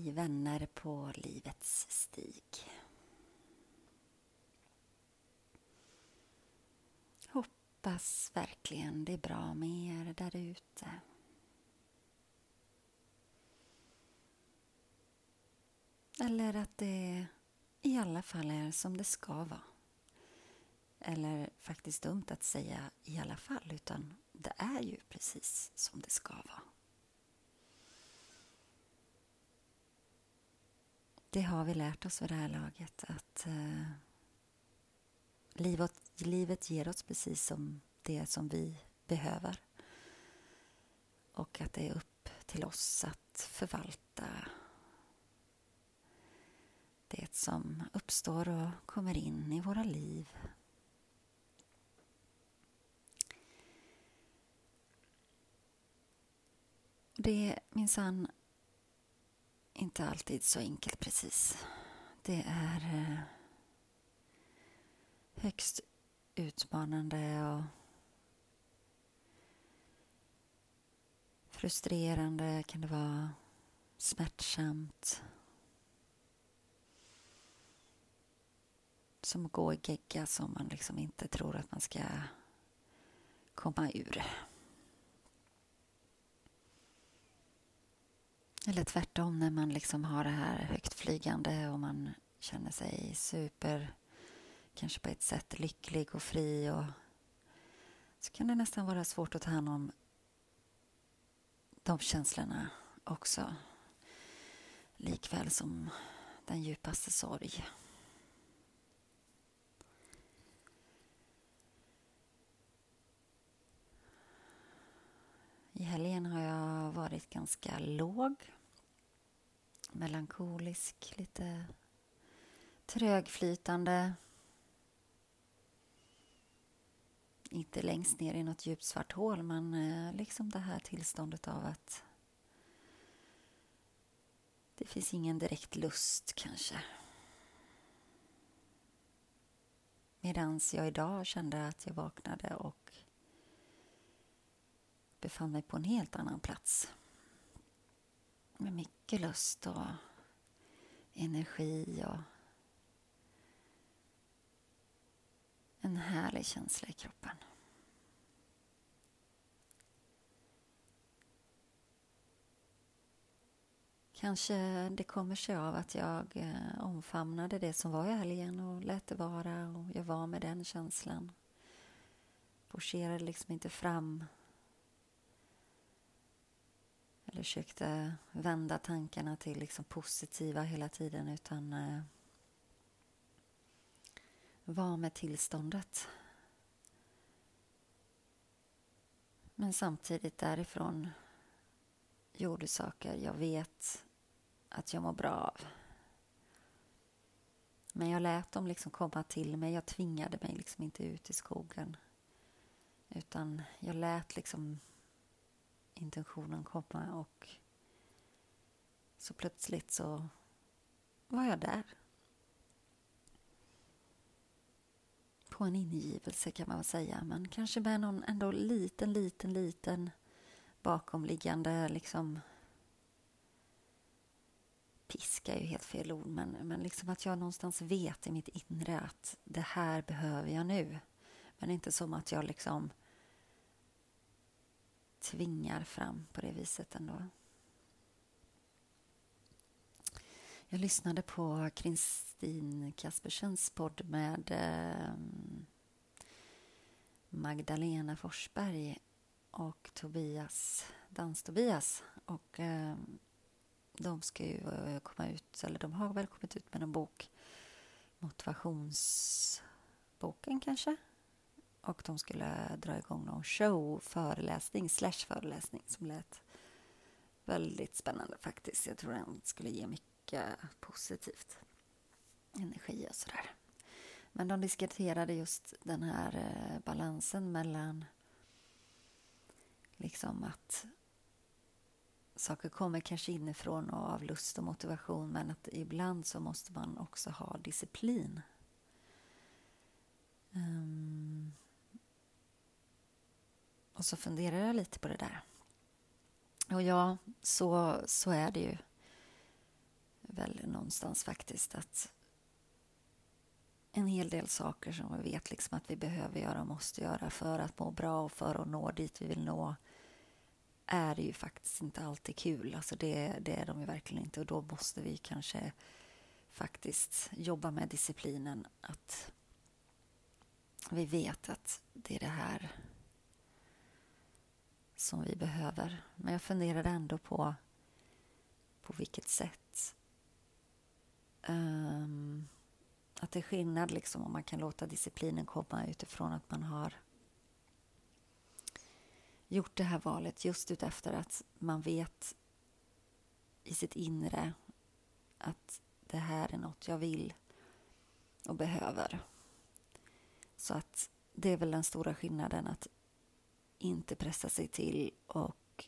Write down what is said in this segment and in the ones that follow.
Hej vänner på livets stig. Hoppas verkligen det är bra med er där ute. Eller att det i alla fall är som det ska vara. Eller faktiskt dumt att säga i alla fall, utan det är ju precis som det ska vara. Det har vi lärt oss vid det här laget att eh, livet, livet ger oss precis som det som vi behöver. Och att det är upp till oss att förvalta det som uppstår och kommer in i våra liv. Det är minsann inte alltid så enkelt precis. Det är eh, högst utmanande och frustrerande kan det vara, smärtsamt. Som att gå i gegga som man liksom inte tror att man ska komma ur. Eller tvärtom när man liksom har det här högtflygande och man känner sig super, kanske på ett sätt lycklig och fri och så kan det nästan vara svårt att ta hand om de känslorna också. Likväl som den djupaste sorg. I helgen har jag varit ganska låg. Melankolisk, lite trögflytande. Inte längst ner i något djupt svart hål, men eh, liksom det här tillståndet av att det finns ingen direkt lust kanske. Medan jag idag kände att jag vaknade och befann mig på en helt annan plats. Med mycket lust och energi och en härlig känsla i kroppen. Kanske det kommer sig av att jag eh, omfamnade det som var i helgen och lät det vara och jag var med den känslan. Forcerade liksom inte fram eller försökte vända tankarna till liksom positiva hela tiden utan eh, var med tillståndet. Men samtidigt därifrån gjorde saker jag vet att jag mår bra av. Men jag lät dem liksom komma till mig. Jag tvingade mig liksom inte ut i skogen. Utan jag lät liksom intentionen komma och så plötsligt så var jag där. På en ingivelse kan man väl säga, men kanske med någon ändå liten, liten, liten bakomliggande liksom piska är ju helt fel ord, men, men liksom att jag någonstans vet i mitt inre att det här behöver jag nu. Men inte som att jag liksom tvingar fram på det viset ändå. Jag lyssnade på Kristin Kaspersens podd med ehm, Magdalena Forsberg och Tobias, Dans-Tobias. Och ehm, de ska ju eh, komma ut, eller de har väl kommit ut med en bok, Motivationsboken kanske? Och de skulle dra igång någon show, föreläsning, slash föreläsning som lät väldigt spännande faktiskt. Jag tror den skulle ge mycket positivt energi och sådär. Men de diskuterade just den här eh, balansen mellan liksom att saker kommer kanske inifrån och av lust och motivation men att ibland så måste man också ha disciplin. Um, och så funderar jag lite på det där. Och ja, så, så är det ju. väl någonstans faktiskt att en hel del saker som vi vet liksom att vi behöver göra och måste göra för att må bra och för att nå dit vi vill nå är ju faktiskt inte alltid kul. Alltså det, det är de ju verkligen inte och då måste vi kanske faktiskt jobba med disciplinen att vi vet att det är det här som vi behöver. Men jag funderade ändå på på vilket sätt. Um, att det är skillnad liksom om man kan låta disciplinen komma utifrån att man har gjort det här valet just utefter att man vet i sitt inre att det här är något jag vill och behöver. Så att det är väl den stora skillnaden att inte pressa sig till och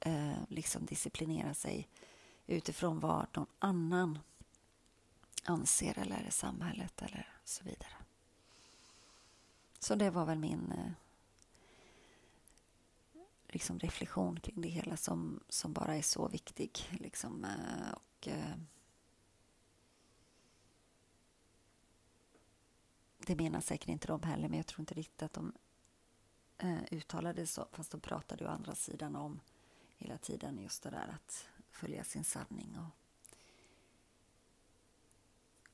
eh, liksom disciplinera sig utifrån vad någon annan anser eller samhället eller så vidare. Så det var väl min eh, liksom reflektion kring det hela som, som bara är så viktig. Liksom, eh, och, eh, det menar säkert inte de heller, men jag tror inte riktigt att de eh, uttalade så. Fast de pratade å andra sidan om hela tiden just det där att följa sin sanning och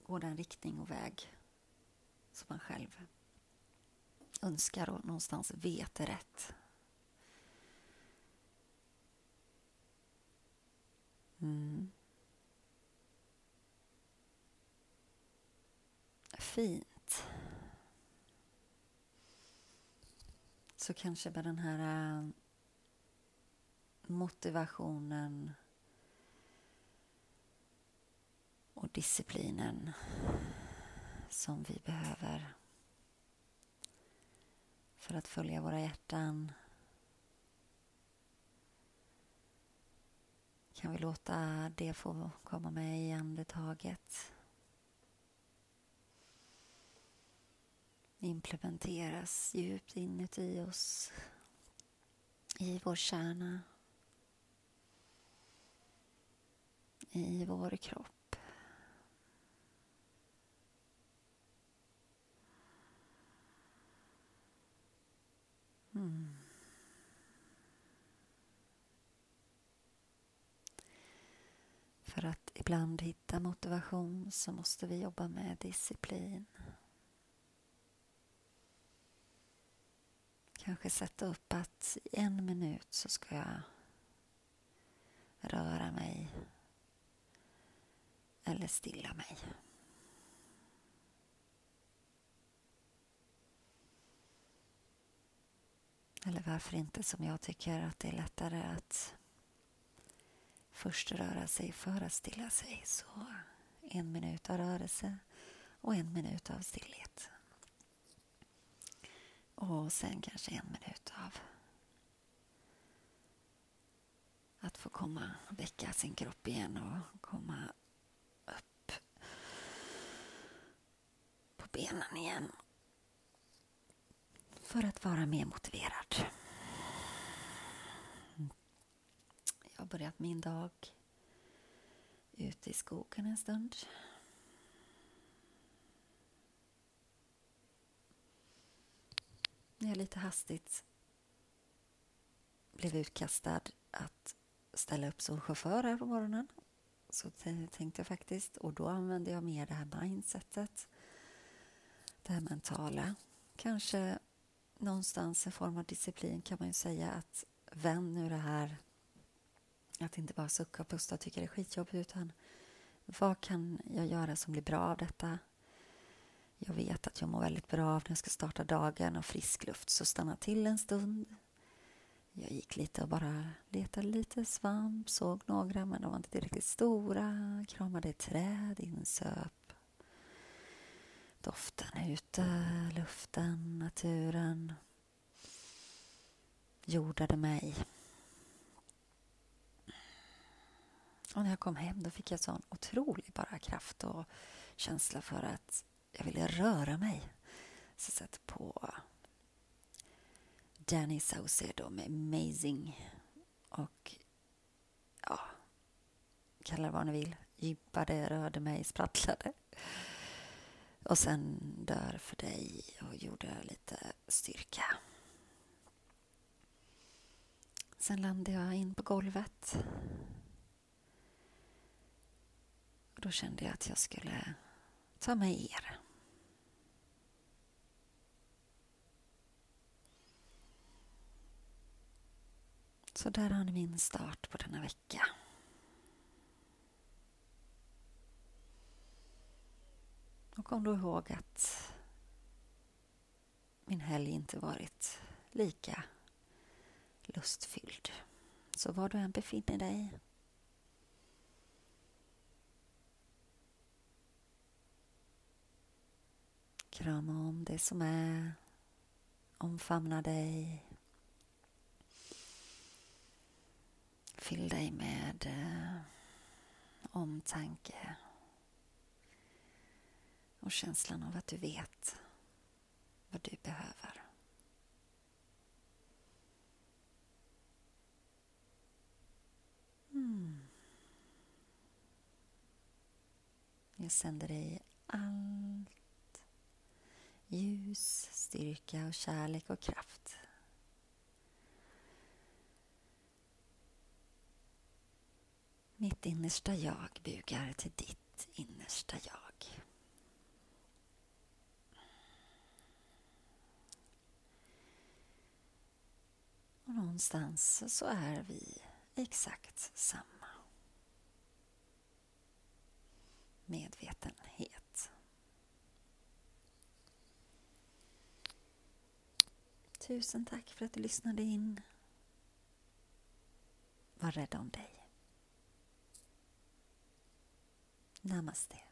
gå den riktning och väg som man själv önskar och någonstans vet är rätt. Mm. Fin. Så kanske med den här eh, motivationen och disciplinen som vi behöver för att följa våra hjärtan. Kan vi låta det få komma med i andetaget? Implementeras djupt inuti oss, i vår kärna, i vår kropp. Mm. För att ibland hitta motivation så måste vi jobba med disciplin. Kanske sätta upp att i en minut så ska jag röra mig eller stilla mig. Eller varför inte som jag tycker att det är lättare att först röra sig för att stilla sig. Så en minut av rörelse och en minut av stillhet. Och sen kanske en minut av att få komma, väcka sin kropp igen och komma upp på benen igen för att vara mer motiverad. Jag har börjat min dag ute i skogen en stund. När jag lite hastigt blev utkastad att ställa upp som chaufför här på morgonen så tänkte jag faktiskt, och då använde jag mer det här mindsetet, det här mentala. Kanske någonstans en form av disciplin kan man ju säga att vänd nu det här att inte bara sucka och pusta och tycka det är skitjobbigt utan vad kan jag göra som blir bra av detta? Jag vet att jag mår väldigt bra av när jag ska starta dagen och frisk luft så stanna till en stund. Jag gick lite och bara letade lite svamp, såg några men de var inte tillräckligt stora, kramade ett träd, insöp Doften ute, luften, naturen jordade mig. Och när jag kom hem då fick jag sån otrolig bara kraft och känsla för att jag ville röra mig. Så jag satte på Danny Saucedo med Amazing. Och ja, kalla det vad ni vill, gympade, rörde mig, sprattlade. Och sen dör för dig och gjorde lite styrka. Sen landade jag in på golvet. Och då kände jag att jag skulle ta mig er. Så där har ni min start på denna vecka. Och kom då ihåg att min helg inte varit lika lustfylld. Så var du än befinner dig krama om det som är, omfamna dig Fyll dig med eh, omtanke och känslan av att du vet vad du behöver. Mm. Jag sänder dig allt ljus, styrka och kärlek och kraft Mitt innersta jag bugar till ditt innersta jag. Och någonstans så är vi exakt samma. Medvetenhet. Tusen tack för att du lyssnade in. Var rädd om dig. ナマステ